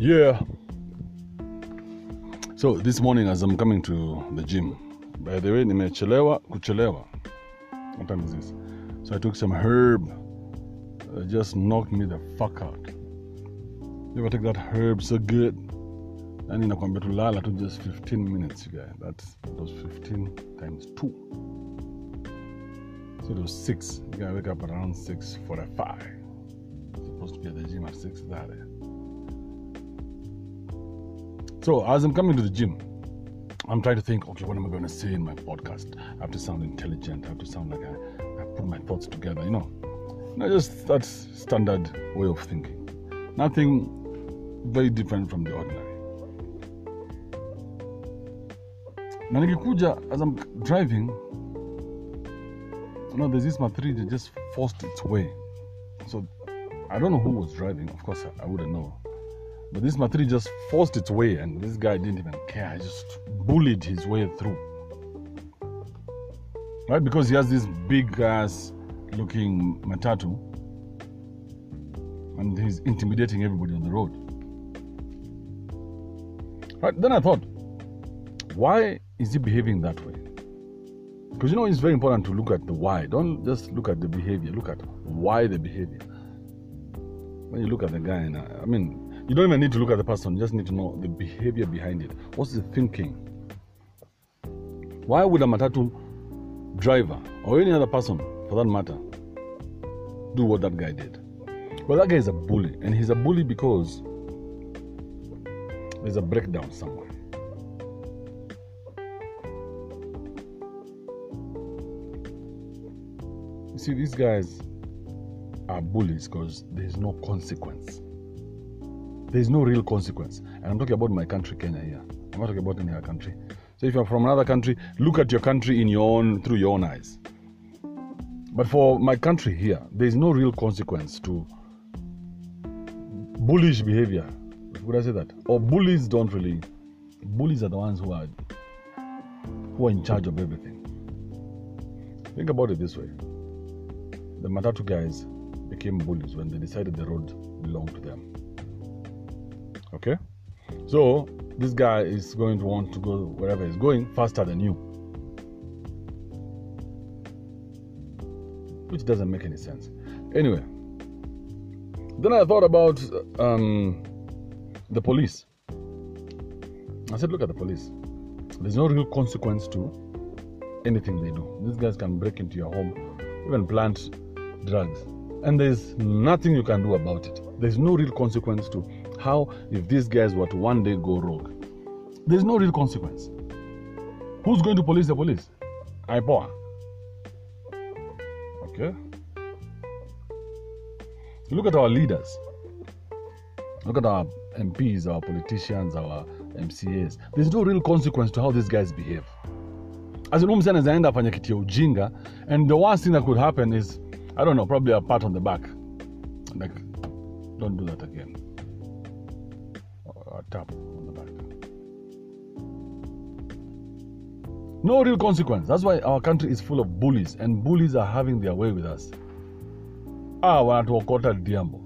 Yeah. So this morning as I'm coming to the gym, by the way, nimechelewa kuchelewa. What time is this? So I took some herb. It just knocked me the fuck out. You ever take that herb so good? And inakwambia tulala to Lala, took just 15 minutes, you guys. That's those 15 times 2. So it was 6. You gotta wake up around 6.45. Supposed to be at the gym at 6.30. So as I'm coming to the gym, I'm trying to think, okay, what am I going to say in my podcast? I have to sound intelligent. I have to sound like I, I put my thoughts together, you know. Just that standard way of thinking. Nothing very different from the ordinary. Na nikikuja as I'm driving, you know, there's this Matri that just forced its way. So I don't know who was driving. Of course, I wouldn't know. But this Matri just forced its way, and this guy didn't even care. He just bullied his way through. Right? Because he has this big ass looking Matatu, and he's intimidating everybody on the road. Right? Then I thought, why is he behaving that way? Because you know, it's very important to look at the why. Don't just look at the behavior, look at why the behavior. When you look at the guy, and I mean, you don't even need to look at the person, you just need to know the behavior behind it. What's the thinking? Why would a Matatu driver or any other person for that matter do what that guy did? Well, that guy is a bully, and he's a bully because there's a breakdown somewhere. You see, these guys are bullies because there's no consequence. There's no real consequence. And I'm talking about my country, Kenya here. I'm not talking about any other country. So if you're from another country, look at your country in your own through your own eyes. But for my country here, there's no real consequence to bullish behavior. Would I say that? Or bullies don't really bullies are the ones who are who are in charge of everything. Think about it this way. The Matatu guys became bullies when they decided the road belonged to them. Okay? So this guy is going to want to go wherever he's going faster than you. Which doesn't make any sense. Anyway, then I thought about um, the police. I said, look at the police. There's no real consequence to anything they do. These guys can break into your home, even plant drugs, and there's nothing you can do about it. There's no real consequence to how if these guys were to one day go rogue. There's no real consequence. Who's going to police the police? IPOA. Okay? Look at our leaders. Look at our MPs, our politicians, our MCAs. There's no real consequence to how these guys behave. As msee anaweza enda afanye kitu ya ujinga and the worst thing that could happen is I don't know, probably a pat on the back. Like, don't do that again. A tap on the back. No real consequence. That's why our country is full of bullies, and bullies are having their way with us. Ah, wanatuokota diambo.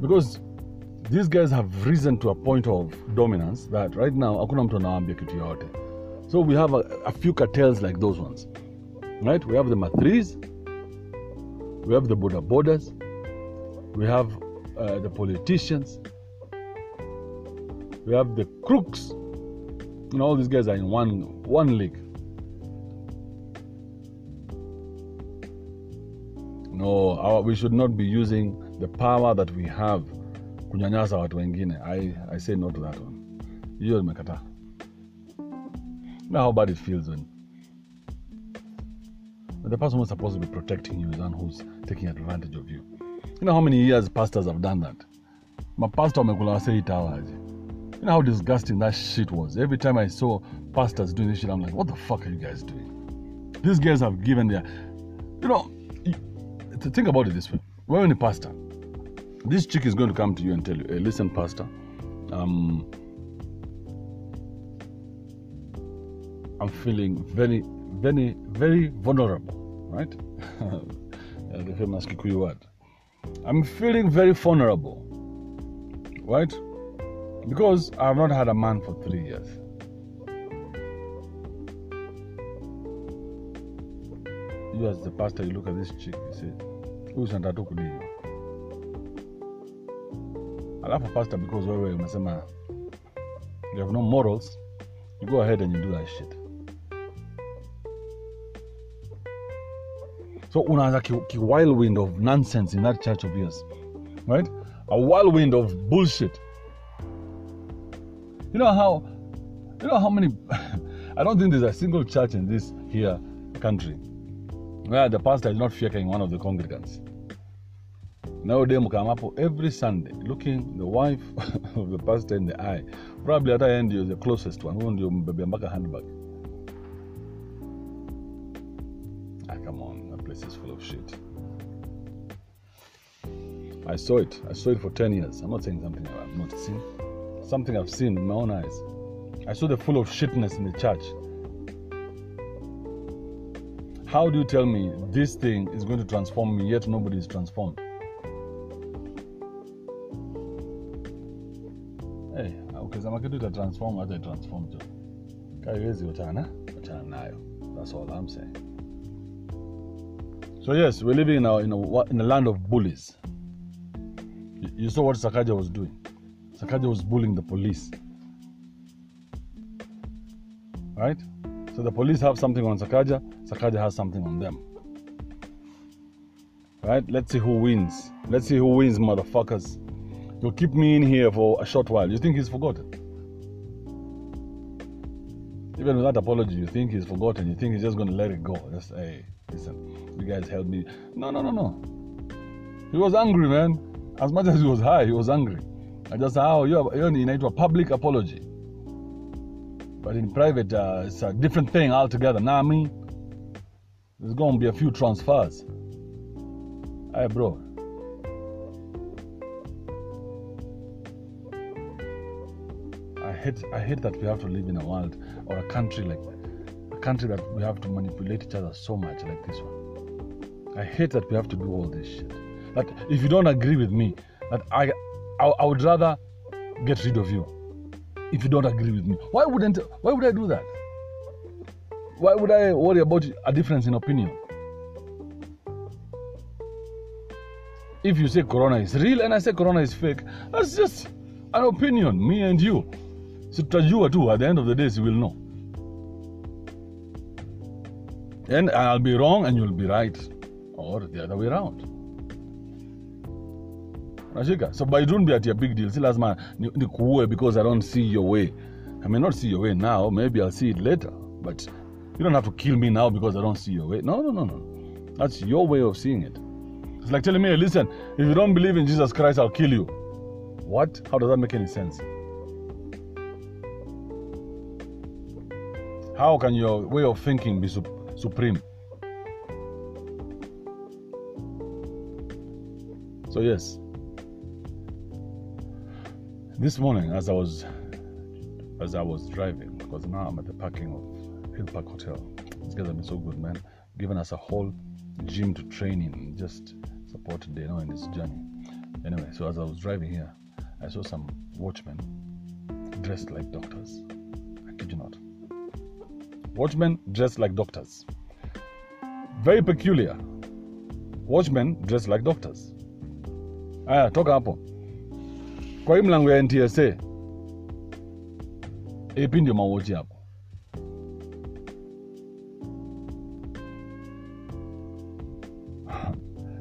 Because these guys have risen to a point of dominance that right now hakuna mtu anawaambia kitu. So we have a, a few cartels like those ones. Right? We have the Mathris, we have the boda bodas, we have uh, the politicians, we have the crooks. You know, all these guys are in one one league. No, our, we should not be using the power that we have kunyanyasa watu wengine. I, I say no to that one. Hiyo nimekataa. Know how bad it feels when the person who's supposed to be protecting you is one who's taking advantage of you. You know how many years pastors have done that? Mapastor wamekula wase eight hours. You know how disgusting that shit was. Every time I saw pastors doing this shit, I'm like, what the fuck are you guys doing? These guys have given their, you know, think about it this way. When a pastor, this chick is going to come to you and tell you, hey, listen, pastor, um, I'm feeling very, very, very vulnerable, right? the famous Kikuyu word. I'm feeling very vulnerable. right? Because I have not had a man for three years. You as the pastor, you look at this chick, you say, Who's nataka kulima? Alafu pastor, because wewe umesema you have no morals, you go ahead and you do that shit. So unaanza ki whirlwind of nonsense in that church of yours, right? A whirlwind of bullshit. You know how, you know how many. I don't think there's a single church in this here country where the pastor is not fiaking one of the congregants. Now they come up every Sunday looking the wife of the pastor in the eye. Probably at the end you're the closest one. Who mbebe mpaka handbag. Ah, come on, that place is full of shit. I saw it. I saw it for 10 years. I'm not saying something I've not seen. Something I've seen with my own eyes. I saw the full of shitness in the church. How do you tell me this thing is going to transform me yet nobody is transformed? Hey, ukisema kitu ita transform hata transform tu. Kaiwezi wachana, wachana nayo. That's all I'm saying. So yes, we're living in a, in a, in a land of bullies. You saw what Sakaja was doing. Sakaja was bullying the police. Right? So the police have something on Sakaja, Sakaja has something on them. Right? Let's see who wins. Let's see who wins, motherfuckers. You'll keep me in here for a short while. You think he's forgotten? Even with that apology, you think he's forgotten. You think he's just going to let it go. Just, hey, listen, you guys help me. No, no, no, no. He was angry, man. As much as he was high, he was angry. I just how you you need to a public apology. But in private, uh, it's a different thing altogether. I mean, there's going to be a few transfers. Hey, bro. I hate, I hate that we have to live in a world or a country like a country that we have to manipulate each other so much like this one. I hate that we have to do all this shit. That if you don't agree with me, that I, I, I would rather get rid of you if you don't agree with me. Why wouldn't? Why would I do that? Why would I worry about a difference in opinion? If you say Corona is real and I say Corona is fake, that's just an opinion, me and you. So tutajua tu, at the end of the day, you will know. And I'll be wrong and you'll be right, or the other way around. So by don't be at a big deal. Si lazima ni, ni kuue because I don't see your way. I may not see your way now. Maybe I'll see it later. But you don't have to kill me now because I don't see your way. No, no, no, no. That's your way of seeing it. It's like telling me, listen, if you don't believe in Jesus Christ, I'll kill you. What? How does that make any sense? How can your way of thinking be sup- supreme? So yes, this morning as I was as I was driving, because now I'm at the parking of Hill Park Hotel. These guys have been so good, man. Given us a whole gym to train in, just support you know in this journey. Anyway, so as I was driving here, I saw some watchmen dressed like doctors. I kid you not. Watchmen dressed like doctors. Very peculiar. Watchmen dressed like doctors. Aya, toka hapo. Kwa hii mlango ya NTSA, ipi ndio mauoji hapo?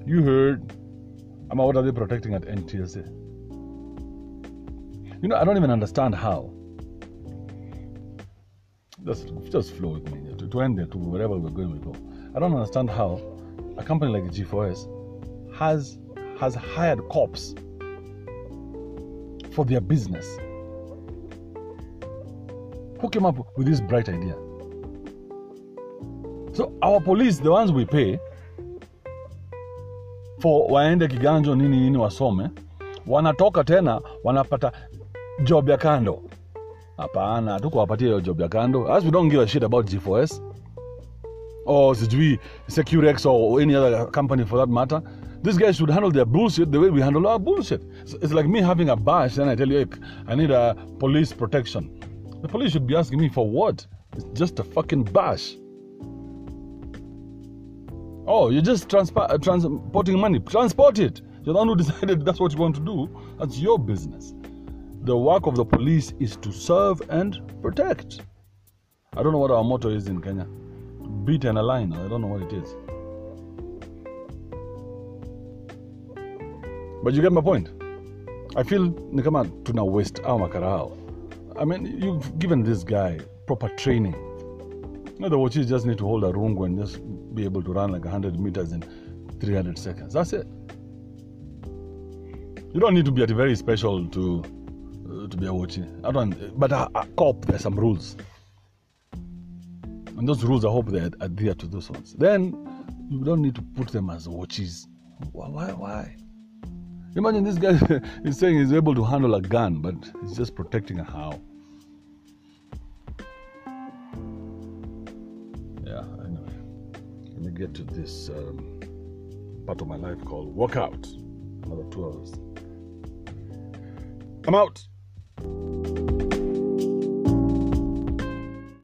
You heard ama what are they protecting at NTSA? You know, I don't even understand how. Just, just flow with me to, to end there to wherever we're going, we go. I don't understand how a company like G4S has has hired cops for their business. Who came up with this bright idea? So our police, the ones we pay for waende kiganjo nini nini wasome, wanatoka tena wanapata job ya kando. Hapana, hatukuwapatia hiyo job ya kando. As we don't give a shit about G4S or sijui Securex or any other company for that matter. These guys should handle their bullshit the way we handle our bullshit. It's, it's like me having a bash and I tell you, I need a police protection. The police should be asking me for what? It's just a fucking bash. Oh, you're just transpa- uh, transporting money. Transport it. You're the one who decided that's what you want to do. That's your business. The work of the police is to serve and protect. I don't know what our motto is in Kenya. Beat and align. I don't know what it is. But you get my point. I feel ni kama tuna waste our makarao. I mean, you've given this guy proper training. You know, the watches just need to hold a rungu and just be able to run like 100 meters in 300 seconds. That's it. You don't need to be at very special to uh, to be a watching. I don't. But a, a cop, there's some rules, and those rules I hope they adhere to those ones. Then you don't need to put them as watches. Why? Why? why? Imagine this guy is saying he's able to handle a gun, but he's just protecting a how. Yeah, anyway. Let me get to this um, part of my life called workout. Another two hours. I'm out.